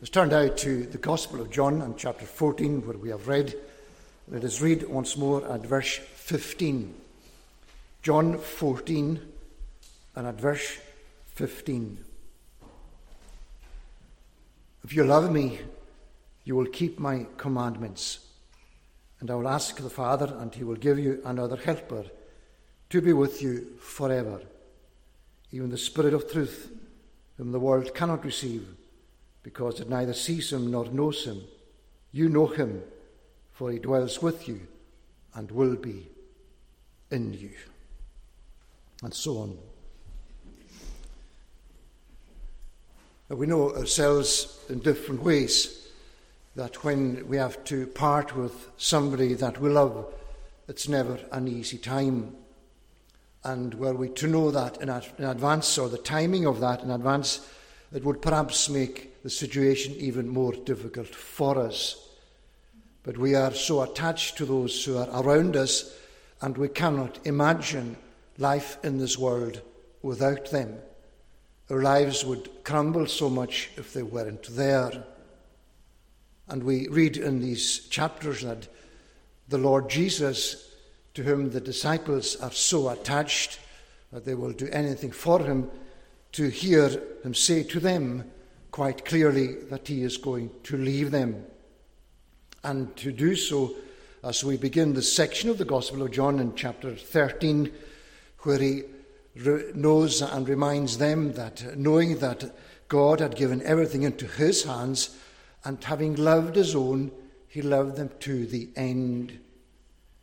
Let's turn now to the Gospel of John and chapter 14, where we have read. Let us read once more at verse 15. John 14 and at verse 15. If you love me, you will keep my commandments. And I will ask the Father, and he will give you another helper to be with you forever, even the Spirit of truth, whom the world cannot receive because it neither sees him nor knows him. You know him, for he dwells with you and will be in you. And so on. we know ourselves in different ways that when we have to part with somebody that we love, it's never an easy time. And were we to know that in, advance, or the timing of that in advance, it would perhaps make the situation even more difficult for us. But we are so attached to those who are around us, and we cannot imagine life in this world without them. Our lives would crumble so much if they weren't there. And we read in these chapters that the Lord Jesus, to whom the disciples are so attached that they will do anything for him, to hear him say to them, quite clearly that he is going to leave them. And to do so, as we begin the section of the Gospel of John in chapter 13, where he re- knows and reminds them that knowing that God had given everything into his hands, and having loved his own, he loved them to the end.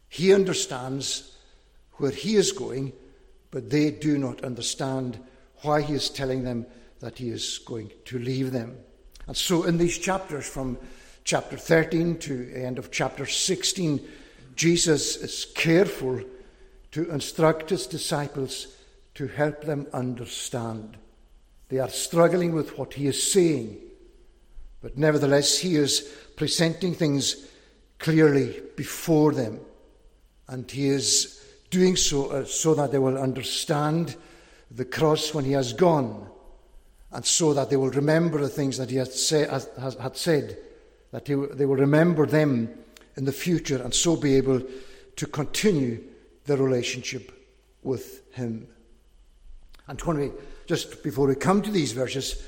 He understands where he is going, but they do not understand why he is telling them that he is going to leave them. And so, in these chapters, from chapter 13 to end of chapter 16, Jesus is careful to instruct his disciples to help them understand. They are struggling with what he is saying, but nevertheless, he is presenting things clearly before them, and he is doing so uh, so that they will understand the cross when he has gone and so that they will remember the things that he had, say, has, had said, that he, they will remember them in the future, and so be able to continue their relationship with him. And when we, just before we come to these verses,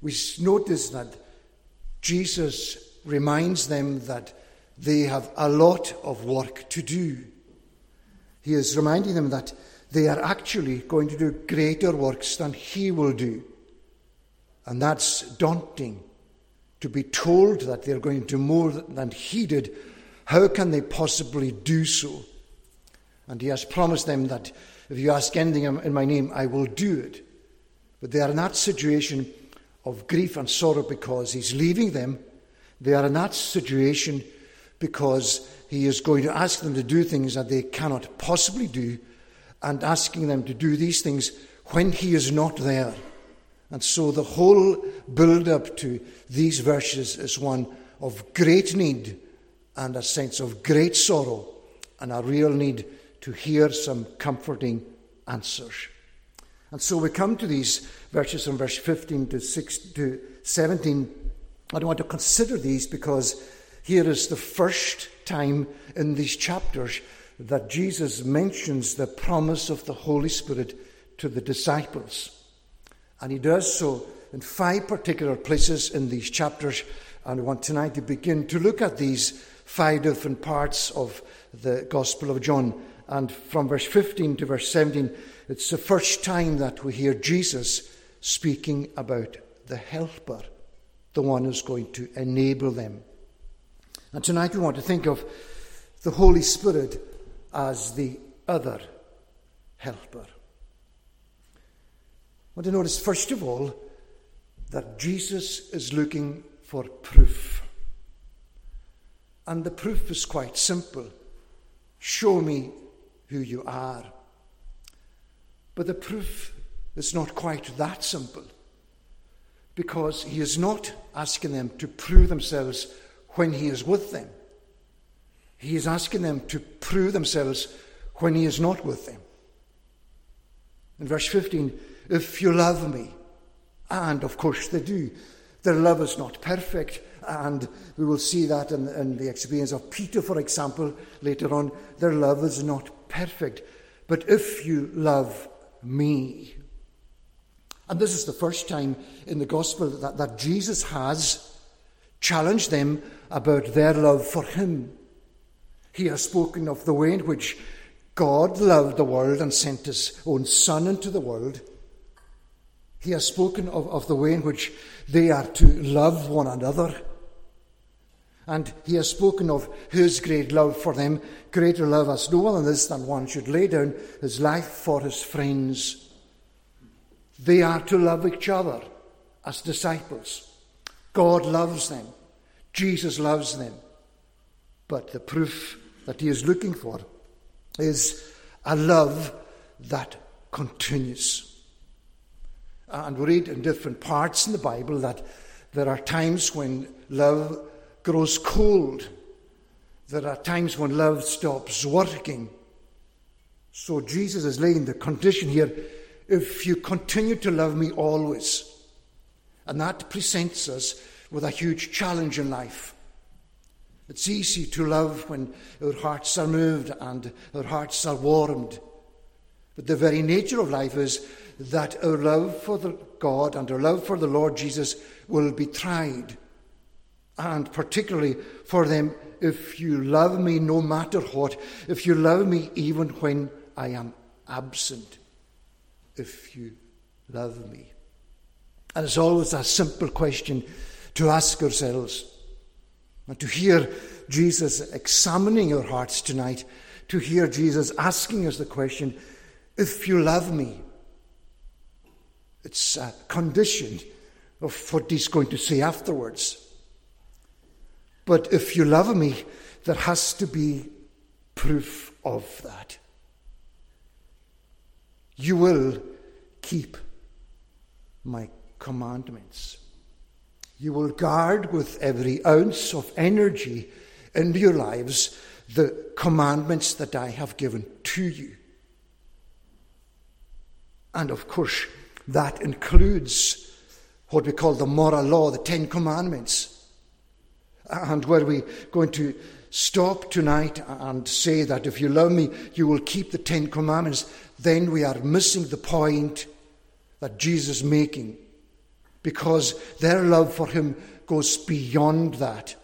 we notice that Jesus reminds them that they have a lot of work to do. He is reminding them that they are actually going to do greater works than he will do. And that's daunting to be told that they're going to do more than he did. How can they possibly do so? And he has promised them that if you ask anything in my name, I will do it. But they are in that situation of grief and sorrow because he's leaving them. They are in that situation because he is going to ask them to do things that they cannot possibly do and asking them to do these things when he is not there. And so the whole build up to these verses is one of great need and a sense of great sorrow and a real need to hear some comforting answers. And so we come to these verses from verse 15 to, 6, to 17. I don't want to consider these because here is the first time in these chapters that Jesus mentions the promise of the Holy Spirit to the disciples. And he does so in five particular places in these chapters. And I want tonight to begin to look at these five different parts of the Gospel of John. And from verse 15 to verse 17, it's the first time that we hear Jesus speaking about the Helper, the one who's going to enable them. And tonight we want to think of the Holy Spirit as the other helper want to notice, first of all, that Jesus is looking for proof. And the proof is quite simple show me who you are. But the proof is not quite that simple because he is not asking them to prove themselves when he is with them. He is asking them to prove themselves when he is not with them. In verse 15, if you love me. And of course they do. Their love is not perfect, and we will see that in, in the experience of Peter, for example, later on. Their love is not perfect. But if you love me, and this is the first time in the gospel that, that Jesus has challenged them about their love for him. He has spoken of the way in which God loved the world and sent his own Son into the world. He has spoken of, of the way in which they are to love one another. And he has spoken of his great love for them. Greater love has no one than this than one should lay down his life for his friends. They are to love each other as disciples. God loves them. Jesus loves them. But the proof that he is looking for is a love that continues. Uh, and we read in different parts in the Bible that there are times when love grows cold. There are times when love stops working. So Jesus is laying the condition here if you continue to love me always. And that presents us with a huge challenge in life. It's easy to love when our hearts are moved and our hearts are warmed. But the very nature of life is that our love for God and our love for the Lord Jesus will be tried. And particularly for them, if you love me no matter what, if you love me even when I am absent, if you love me. And it's always a simple question to ask ourselves and to hear Jesus examining our hearts tonight, to hear Jesus asking us the question if you love me, it's a condition of what he's going to say afterwards. But if you love me, there has to be proof of that. You will keep my commandments. You will guard with every ounce of energy in your lives the commandments that I have given to you. And of course, that includes what we call the moral law, the Ten Commandments. And were we going to stop tonight and say that if you love me, you will keep the Ten Commandments, then we are missing the point that Jesus is making because their love for him goes beyond that.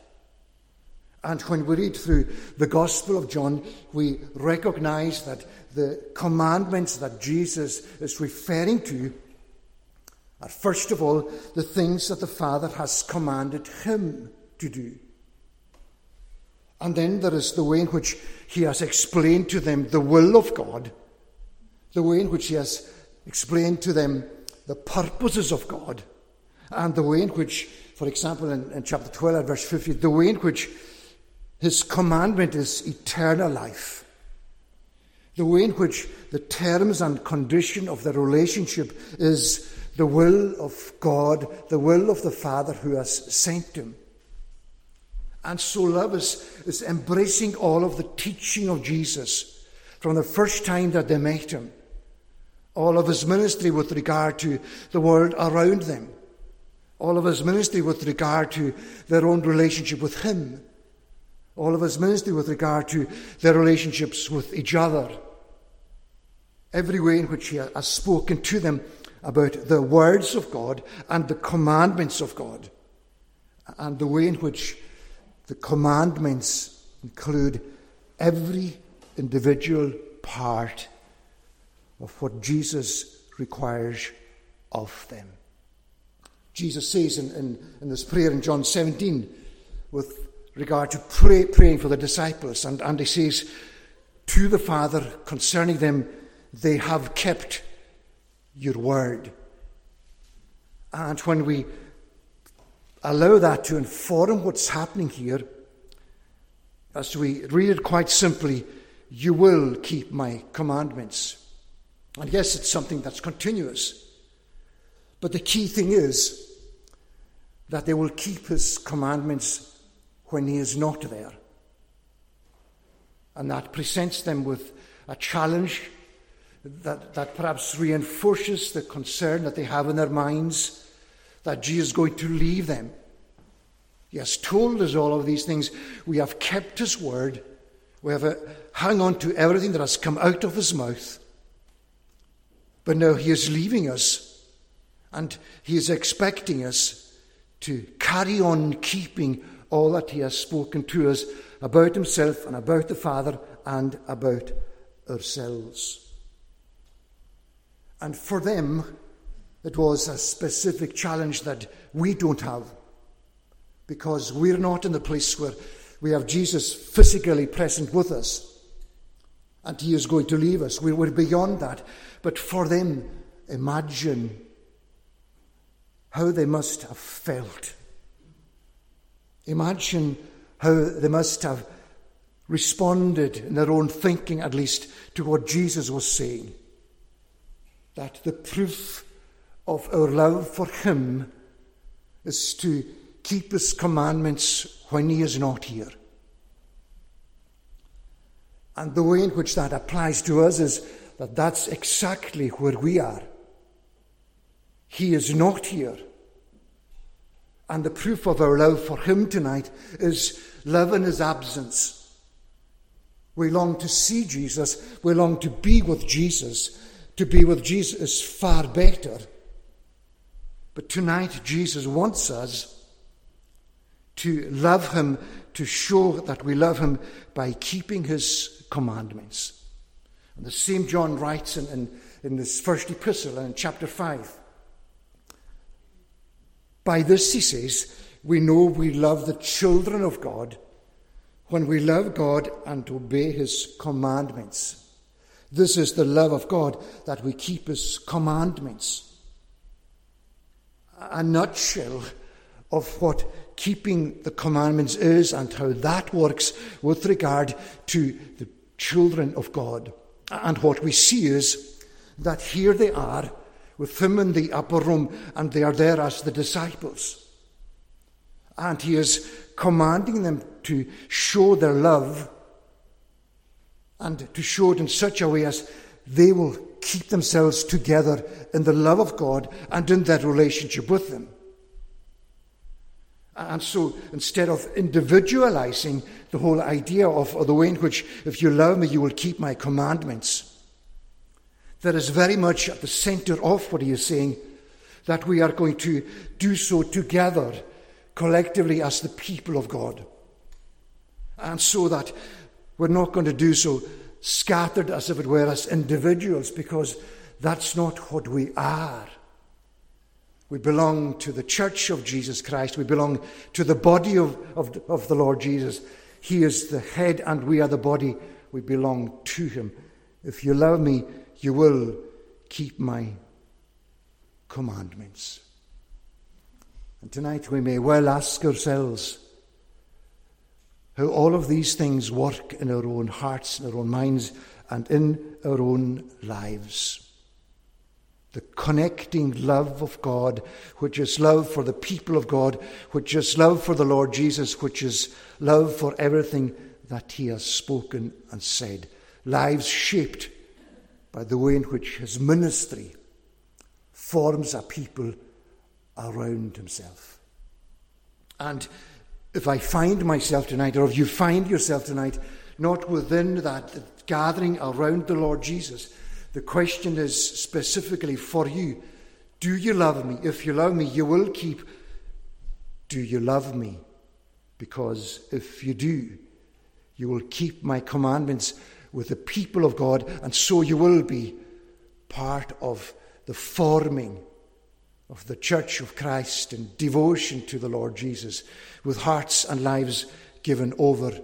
And when we read through the Gospel of John, we recognize that the commandments that Jesus is referring to are, first of all, the things that the Father has commanded him to do. And then there is the way in which he has explained to them the will of God, the way in which he has explained to them the purposes of God, and the way in which, for example, in, in chapter 12, verse 50, the way in which his commandment is eternal life. The way in which the terms and condition of the relationship is the will of God, the will of the Father who has sent him. And so love is, is embracing all of the teaching of Jesus from the first time that they met him, all of his ministry with regard to the world around them, all of his ministry with regard to their own relationship with Him, all of his ministry with regard to their relationships with each other, every way in which he has spoken to them about the words of God and the commandments of God, and the way in which the commandments include every individual part of what Jesus requires of them. Jesus says in, in, in this prayer in John 17 with regard to pray, praying for the disciples, and, and he says to the Father concerning them, they have kept your word. And when we allow that to inform what's happening here, as we read it quite simply, you will keep my commandments. And yes, it's something that's continuous. But the key thing is that they will keep his commandments when he is not there. And that presents them with a challenge that, that perhaps reinforces the concern that they have in their minds that Jesus is going to leave them. He has told us all of these things. We have kept his word. We have uh, hung on to everything that has come out of his mouth. But now he is leaving us, and he is expecting us to carry on keeping all that he has spoken to us about himself and about the Father and about ourselves. And for them, it was a specific challenge that we don't have because we're not in the place where we have Jesus physically present with us and he is going to leave us. We're beyond that. But for them, imagine how they must have felt. Imagine how they must have responded in their own thinking, at least, to what Jesus was saying. That the proof of our love for Him is to keep His commandments when He is not here. And the way in which that applies to us is that that's exactly where we are. He is not here. And the proof of our love for Him tonight is love in His absence. We long to see Jesus. We long to be with Jesus. To be with Jesus is far better. But tonight, Jesus wants us to love Him, to show that we love Him by keeping His commandments. And the same John writes in, in, in this first epistle in chapter 5. By this, he says, we know we love the children of God when we love God and obey his commandments. This is the love of God that we keep his commandments. A nutshell of what keeping the commandments is and how that works with regard to the children of God. And what we see is that here they are with him in the upper room, and they are there as the disciples. And he is commanding them to show their love and to show it in such a way as they will keep themselves together in the love of God and in that relationship with them. And so instead of individualizing the whole idea of the way in which, if you love me, you will keep my commandments, that is very much at the center of what he is saying, that we are going to do so together, collectively, as the people of God. And so that we're not going to do so scattered as if it were as individuals, because that's not what we are. We belong to the church of Jesus Christ. We belong to the body of, of, of, the Lord Jesus. He is the head and we are the body. We belong to Him. If you love me, you will keep my commandments. And tonight we may well ask ourselves how all of these things work in our own hearts, in our own minds, and in our own lives the connecting love of God, which is love for the people of God, which is love for the Lord Jesus, which is love for everything that He has spoken and said. Lives shaped by the way in which His ministry forms a people around Himself. And if I find myself tonight, or if you find yourself tonight, not within that gathering around the Lord Jesus, the question is specifically for you Do you love me? If you love me, you will keep. Do you love me? Because if you do, you will keep my commandments with the people of God, and so you will be part of the forming of the Church of Christ in devotion to the Lord Jesus, with hearts and lives given over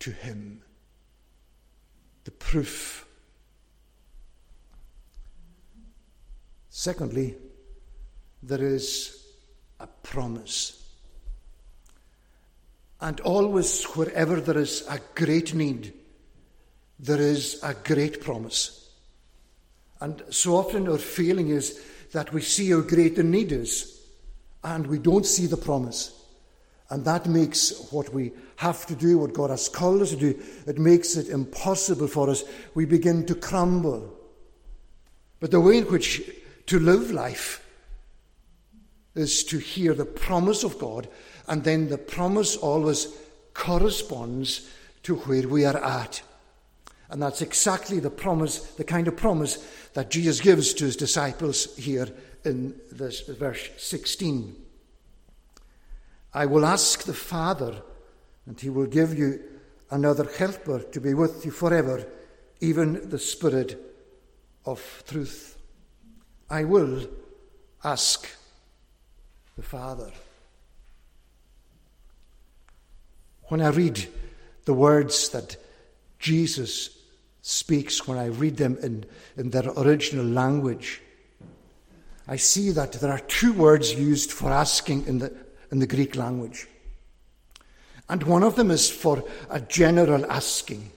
to Him. The proof Secondly, there is a promise. And always, wherever there is a great need, there is a great promise. And so often our failing is that we see how great the need is, and we don't see the promise. And that makes what we have to do, what God has called us to do, it makes it impossible for us. We begin to crumble. But the way in which to live life is to hear the promise of God, and then the promise always corresponds to where we are at. And that's exactly the promise, the kind of promise that Jesus gives to his disciples here in this verse 16. I will ask the Father, and he will give you another helper to be with you forever, even the Spirit of truth. I will ask the Father. When I read the words that Jesus speaks, when I read them in, in their original language, I see that there are two words used for asking in the, in the Greek language. And one of them is for a general asking.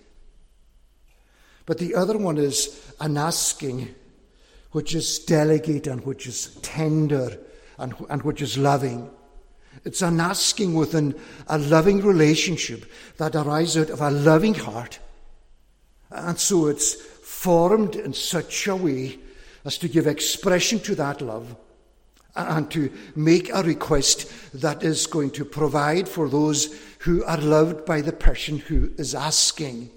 But the other one is an asking which is delicate and which is tender and, and which is loving. It's an asking within a loving relationship that arises out of a loving heart. And so it's formed in such a way as to give expression to that love and to make a request that is going to provide for those who are loved by the person who is asking.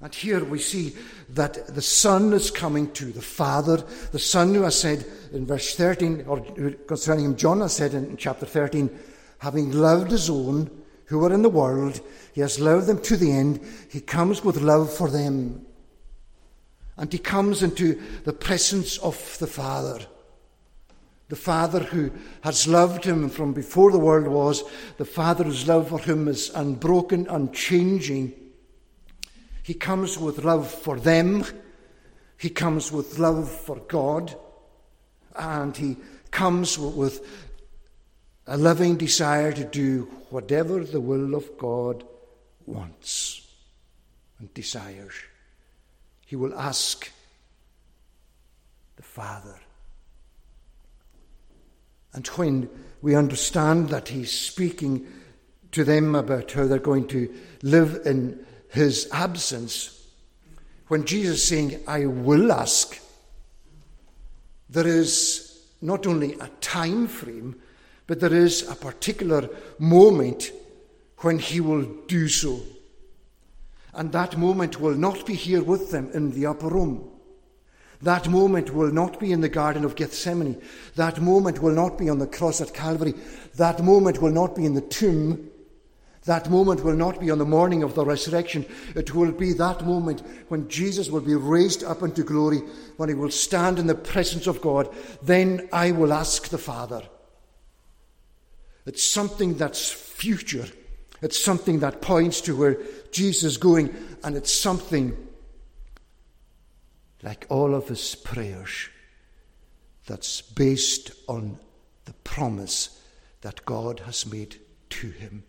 And here we see that the Son is coming to the Father, the Son who has said in verse 13, or concerning him, John has said in chapter 13, having loved his own who were in the world, he has loved them to the end. He comes with love for them. And he comes into the presence of the Father. The Father who has loved him from before the world was, the Father whose love for him is unbroken, unchanging he comes with love for them, he comes with love for God, and he comes with a loving desire to do whatever the will of God wants and desires. He will ask the Father. And when we understand that he's speaking to them about how they're going to live in his absence, when Jesus is saying, I will ask, there is not only a time frame, but there is a particular moment when he will do so. And that moment will not be here with them in the upper room. That moment will not be in the Garden of Gethsemane. That moment will not be on the cross at Calvary. That moment will not be in the tomb. That moment will not be on the morning of the resurrection. It will be that moment when Jesus will be raised up into glory, when he will stand in the presence of God. Then I will ask the Father. It's something that's future. It's something that points to where Jesus is going, and it's something like all of his prayers that's based on the promise that God has made to him.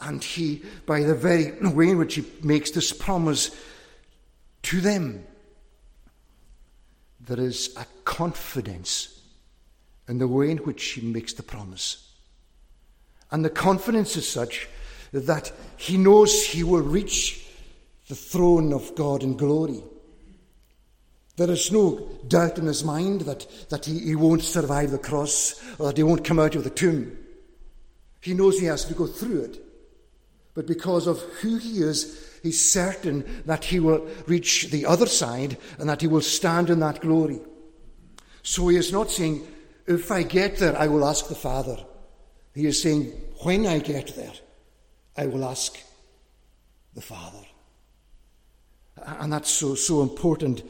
And he, by the very way in which he makes this promise to them, there is a confidence in the way in which he makes the promise. And the confidence is such that he knows he will reach the throne of God in glory. There is no doubt in his mind that, that he, he won't survive the cross or that he won't come out of the tomb. He knows he has to go through it but because of who he is, he's certain that he will reach the other side and that he will stand in that glory. So he is not saying, if I get there, I will ask the Father. He is saying, when I get there, I will ask the Father. And that's so, so important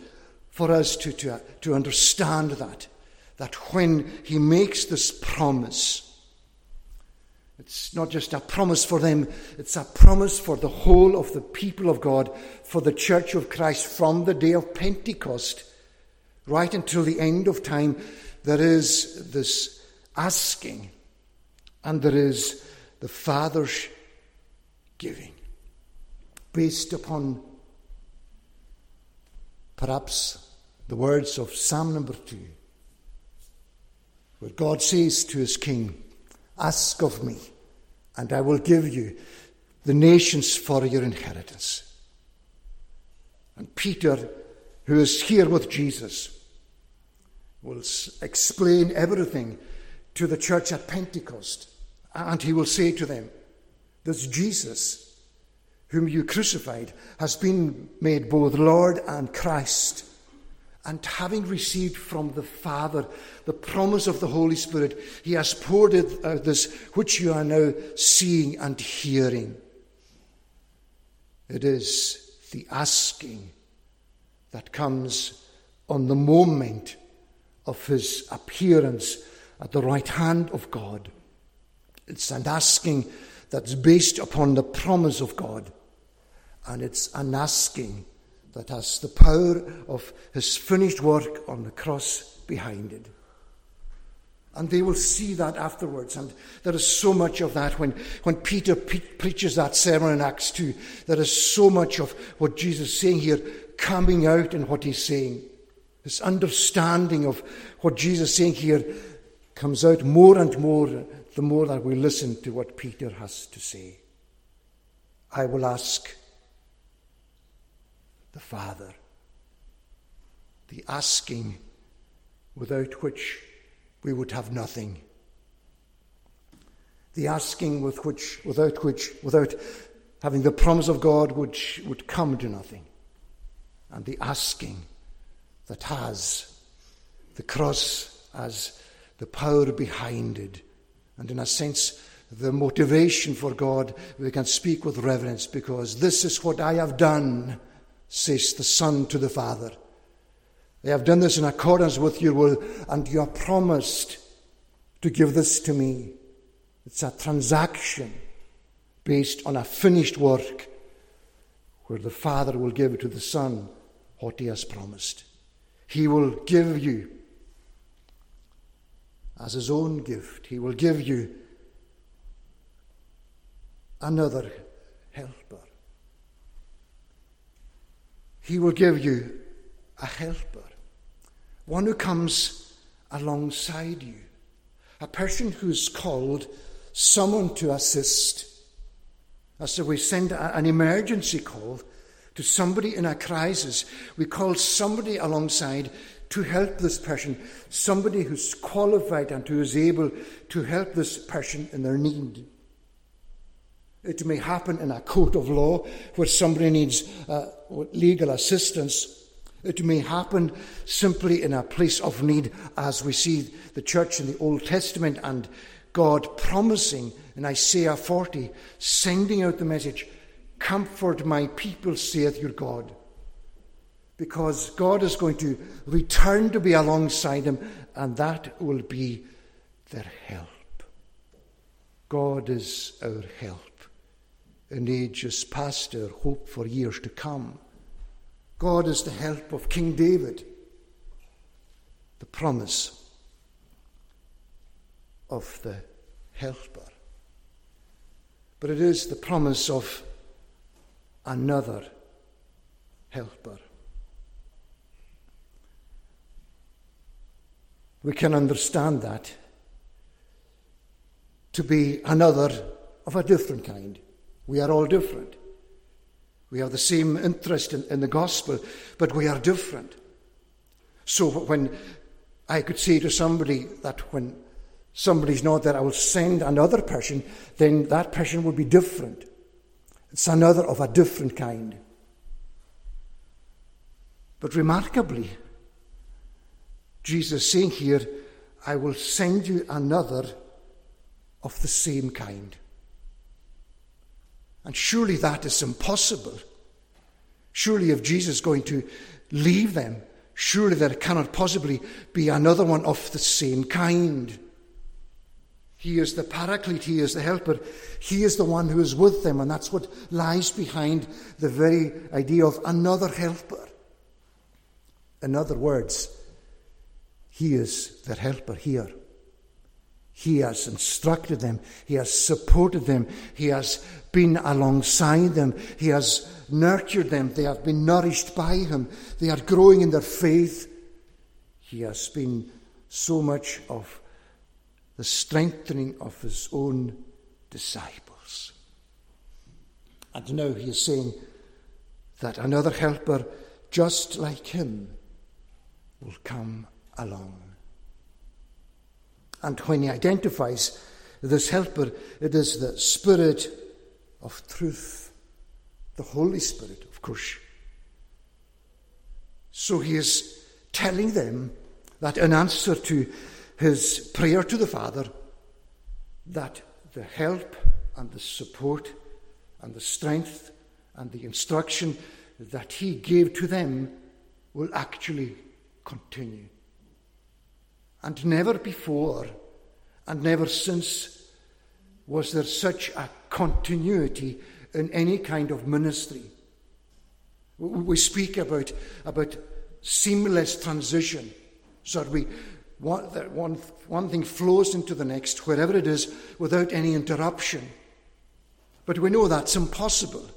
for us to, to, to understand that. That when he makes this promise, it's not just a promise for them, it's a promise for the whole of the people of God, for the church of Christ from the day of Pentecost right until the end of time. There is this asking, and there is the Father's giving, based upon perhaps the words of Psalm number two, where God says to his king, Ask of me, and I will give you the nations for your inheritance. And Peter, who is here with Jesus, will explain everything to the church at Pentecost. And he will say to them, This Jesus, whom you crucified, has been made both Lord and Christ. And having received from the Father the promise of the Holy Spirit, he has poured out uh, this which you are now seeing and hearing. It is the asking that comes on the moment of his appearance at the right hand of God. It's an asking that's based upon the promise of God, and it's an asking that has the power of his finished work on the cross behind it. And they will see that afterwards. And there is so much of that when, when Peter pre- preaches that sermon in Acts 2. There is so much of what Jesus is saying here coming out in what he's saying. This understanding of what Jesus is saying here comes out more and more the more that we listen to what Peter has to say. I will ask the Father, the asking without which we would have nothing. The asking with which, without which, without having the promise of God, which would come to nothing. And the asking that has the cross as the power behind it. And in a sense, the motivation for God, we can speak with reverence because this is what I have done, says the Son to the Father. I have done this in accordance with your will, and you are promised to give this to me. It's a transaction based on a finished work where the Father will give to the Son what he has promised. He will give you, as his own gift, he will give you another helper. He will give you a helper one who comes alongside you, a person who's called someone to assist. As if we send an emergency call to somebody in a crisis, we call somebody alongside to help this person, somebody who's qualified and who is able to help this person in their need. It may happen in a court of law where somebody needs uh, legal assistance it may happen simply in a place of need, as we see the church in the Old Testament and God promising in Isaiah 40, sending out the message, Comfort my people, saith your God. Because God is going to return to be alongside them, and that will be their help. God is our help in ages past, our hope for years to come. God is the help of King David, the promise of the helper. But it is the promise of another helper. We can understand that to be another of a different kind. We are all different. We have the same interest in, in the gospel, but we are different. So when I could say to somebody that when somebody's not there, I will send another person, then that person will be different. It's another of a different kind. But remarkably, Jesus saying here, I will send you another of the same kind. And surely that is impossible. Surely, if Jesus is going to leave them, surely there cannot possibly be another one of the same kind. He is the paraclete, He is the helper, He is the one who is with them, and that's what lies behind the very idea of another helper. In other words, He is their helper here. He has instructed them. He has supported them. He has been alongside them. He has nurtured them. They have been nourished by Him. They are growing in their faith. He has been so much of the strengthening of His own disciples. And now He is saying that another helper, just like Him, will come along. And when he identifies this helper, it is the Spirit of truth, the Holy Spirit, of course. So he is telling them that in answer to his prayer to the Father, that the help and the support and the strength and the instruction that he gave to them will actually continue. And never before and never since was there such a continuity in any kind of ministry. We speak about, about seamless transition, so we, one, one, one thing flows into the next, wherever it is, without any interruption. But we know that's impossible.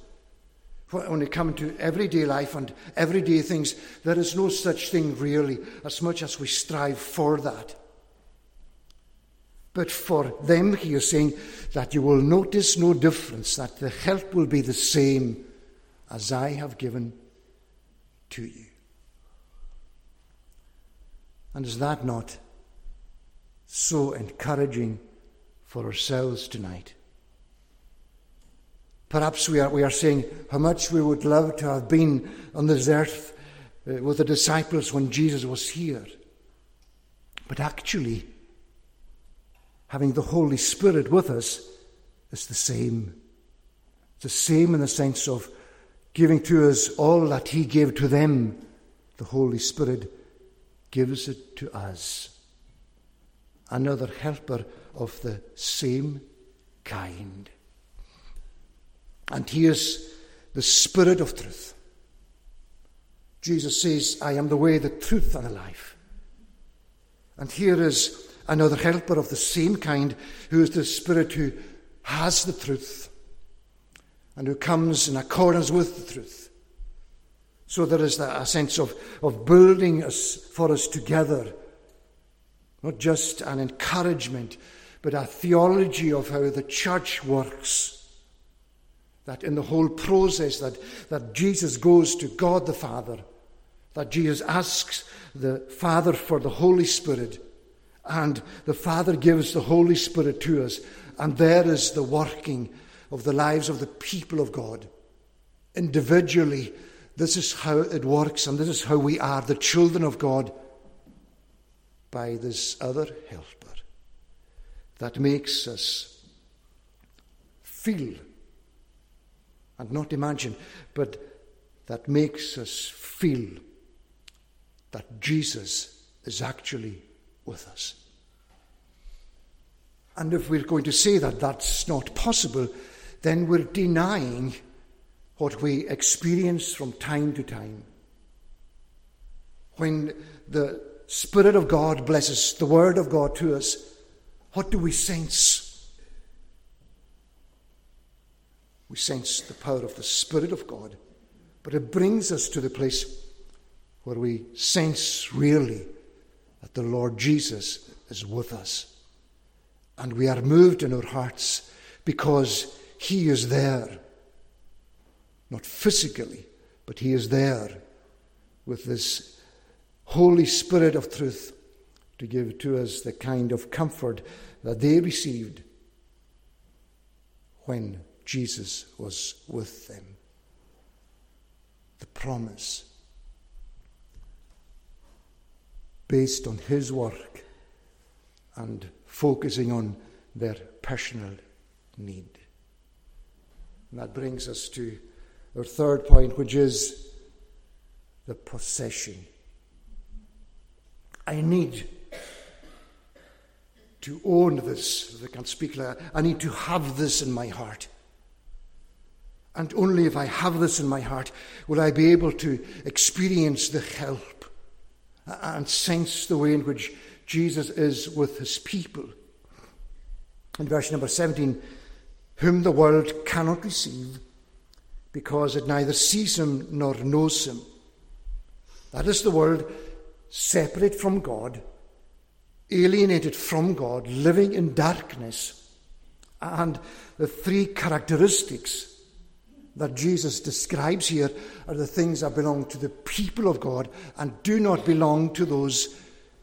When it comes to everyday life and everyday things, there is no such thing really, as much as we strive for that. But for them, he is saying that you will notice no difference, that the help will be the same as I have given to you. And is that not so encouraging for ourselves tonight? Perhaps we are, we are saying how much we would love to have been on this earth uh, with the disciples when Jesus was here. But actually, having the Holy Spirit with us is the same. It's The same in the sense of giving to us all that He gave to them. The Holy Spirit gives it to us. Another helper of the same kind. And he is the Spirit of truth. Jesus says, I am the way, the truth, and the life. And here is another helper of the same kind who is the Spirit who has the truth and who comes in accordance with the truth. So there is a sense of, of building us for us together, not just an encouragement, but a theology of how the church works that in the whole process that, that Jesus goes to God the Father, that Jesus asks the Father for the Holy Spirit, and the Father gives the Holy Spirit to us, and there is the working of the lives of the people of God. Individually, this is how it works, and this is how we are the children of God by this other helper that makes us feel and not imagine, but that makes us feel that Jesus is actually with us. And if we're going to say that that's not possible, then we're denying what we experience from time to time. When the Spirit of God blesses the Word of God to us, what do we sense? We sense the power of the Spirit of God, but it brings us to the place where we sense really that the Lord Jesus is with us. And we are moved in our hearts because He is there. Not physically, but He is there with this Holy Spirit of truth to give to us the kind of comfort that they received when Jesus was with them. The promise based on his work and focusing on their personal need. And that brings us to our third point, which is the possession. I need to own this, if I can speak like that. I need to have this in my heart. And only if I have this in my heart will I be able to experience the help and sense the way in which Jesus is with his people. In verse number 17, whom the world cannot receive because it neither sees him nor knows him. That is the world separate from God, alienated from God, living in darkness. And the three characteristics that Jesus describes here are the things that belong to the people of God and do not belong to those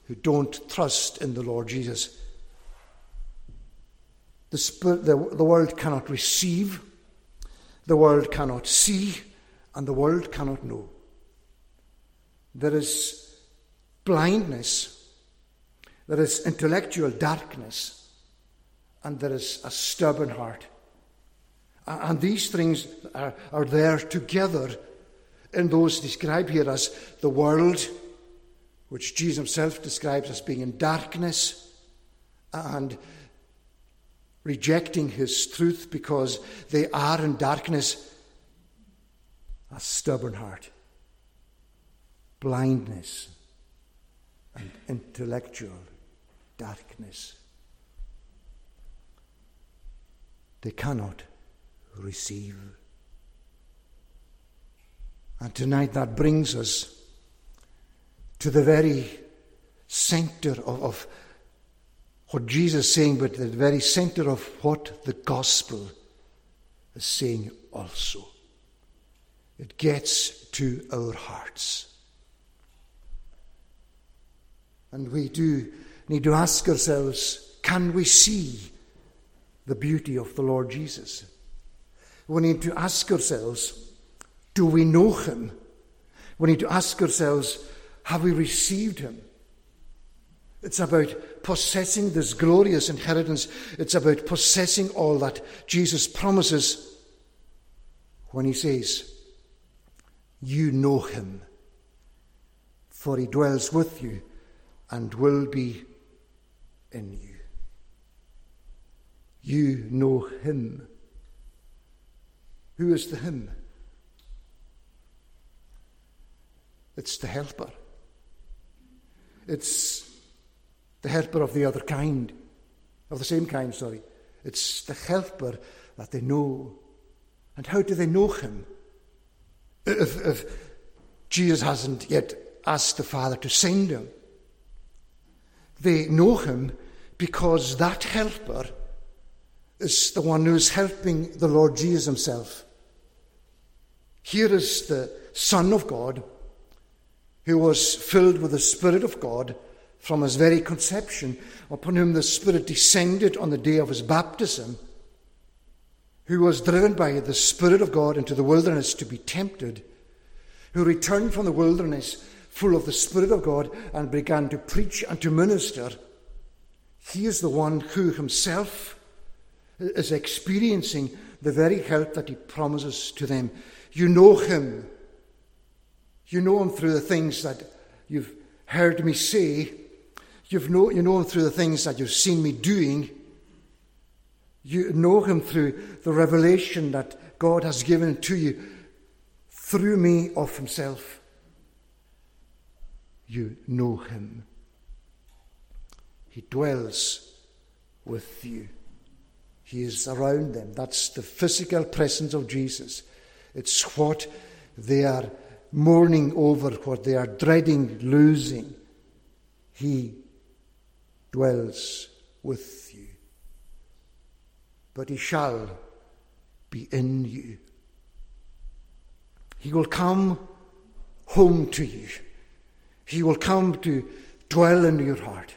who don't trust in the Lord Jesus The, spirit, the, the world cannot receive, the world cannot see, and the world cannot know. There is blindness, there is intellectual darkness, and there is a stubborn heart. And these things are, are there together in those described here as the world, which Jesus himself describes as being in darkness and rejecting his truth because they are in darkness, a stubborn heart, blindness, and intellectual darkness. They cannot receive. And tonight that brings us to the very center of, of what Jesus is saying, but at the very center of what the gospel is saying also. It gets to our hearts. And we do need to ask ourselves can we see the beauty of the Lord Jesus? We need to ask ourselves do we know him? We need to ask ourselves have we received him? It's about possessing this glorious inheritance. It's about possessing all that Jesus promises when he says, You know him, for he dwells with you and will be in you. You know him. Who is the him? It's the helper. It's the helper of the other kind, of the same kind, sorry. It's the helper that they know. And how do they know him? If, if Jesus hasn't yet asked the Father to send him, they know him because that helper is the one who is helping the Lord Jesus himself. Here is the Son of God who was filled with the Spirit of God from his very conception, upon whom the Spirit descended on the day of his baptism, who was driven by the Spirit of God into the wilderness to be tempted, who returned from the wilderness full of the Spirit of God and began to preach and to minister. He is the one who himself is experiencing the very help that he promises to them. You know him. You know him through the things that you've heard me say. You've know, you know him through the things that you've seen me doing. You know him through the revelation that God has given to you through me of himself. You know him. He dwells with you. He is around them. That's the physical presence of Jesus. It's what they are mourning over, what they are dreading losing. He dwells with you. But he shall be in you. He will come home to you. He will come to dwell in your heart.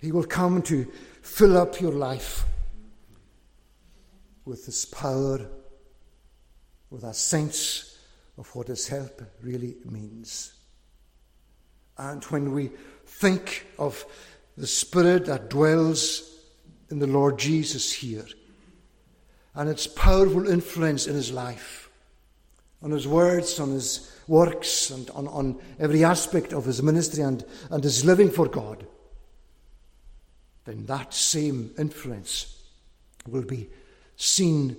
He will come to fill up your life with His power, with a sense of what His help really means. And when we think of the Spirit that dwells in the Lord Jesus here, and its powerful influence in His life, on His words, on His works, and on, on every aspect of His ministry and, and His living for God, then that same influence will be seen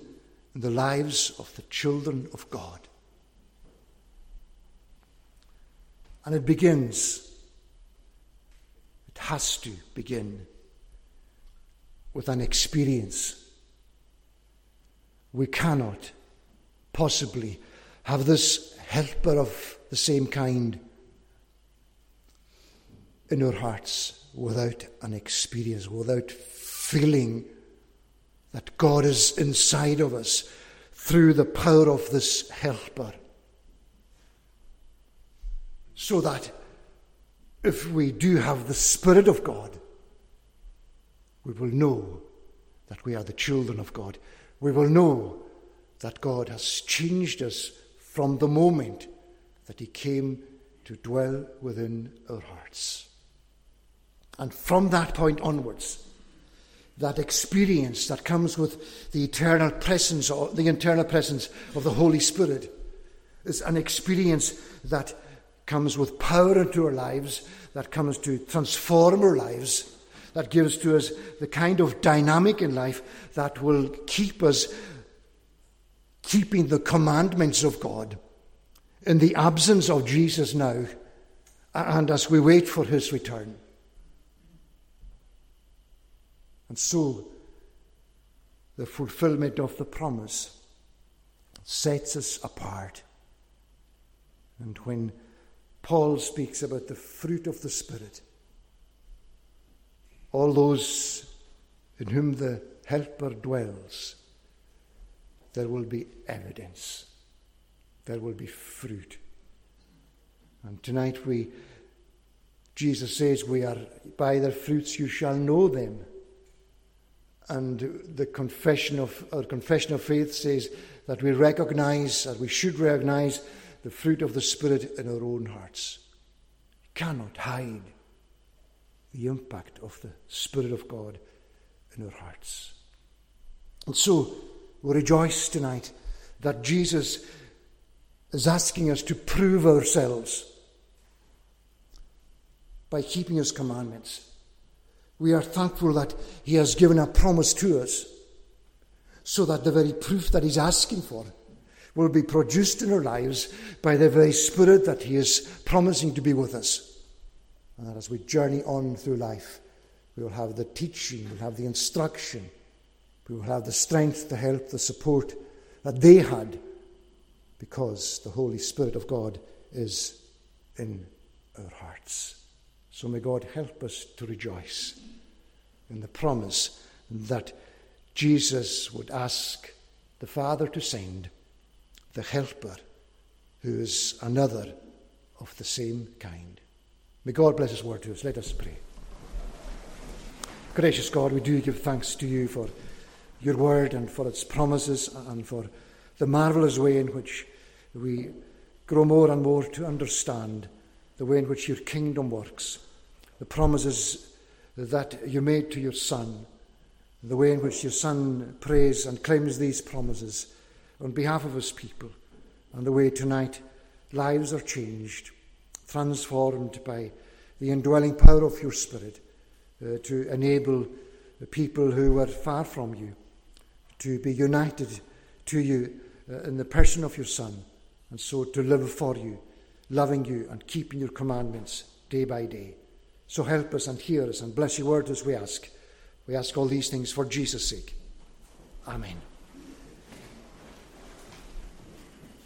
in the lives of the children of God. And it begins, it has to begin with an experience. We cannot possibly have this helper of the same kind in our hearts without an experience, without feeling that God is inside of us through the power of this helper. So that if we do have the Spirit of God, we will know that we are the children of God. We will know that God has changed us from the moment that He came to dwell within our hearts. And from that point onwards, that experience that comes with the eternal presence, or the internal presence of the Holy Spirit, is an experience that comes with power into our lives, that comes to transform our lives, that gives to us the kind of dynamic in life that will keep us keeping the commandments of God in the absence of Jesus now and as we wait for his return. And so, the fulfillment of the promise sets us apart. And when Paul speaks about the fruit of the Spirit, all those in whom the Helper dwells, there will be evidence, there will be fruit. And tonight we, Jesus says, we are by their fruits you shall know them. And the confession of our confession of faith says that we recognize, that we should recognize the fruit of the Spirit in our own hearts. You cannot hide the impact of the Spirit of God in our hearts. And so we rejoice tonight that Jesus is asking us to prove ourselves by keeping his commandments. We are thankful that he has given a promise to us so that the very proof that he's asking for will be produced in our lives by the very Spirit that he is promising to be with us. And that as we journey on through life, we will have the teaching, we'll have the instruction, we will have the strength, the help, the support that they had because the Holy Spirit of God is in our hearts. So may God help us to rejoice in the promise that Jesus would ask the Father to send the Helper, who is another of the same kind. May God bless His word to us. Let us pray. Gracious God, we do give thanks to you for your word and for its promises and for the marvellous way in which we grow more and more to understand the way in which your kingdom works, the promises that you made to your Son, the way in which your Son prays and claims these promises on behalf of his people, and the way tonight lives are changed, transformed by the indwelling power of your Spirit uh, to enable people who were far from you to be united to you uh, in the person of your Son and so to live for you, loving you and keeping your commandments day by day. So help us and hear us and bless your word as we ask. We ask all these things for Jesus' sake. Amen.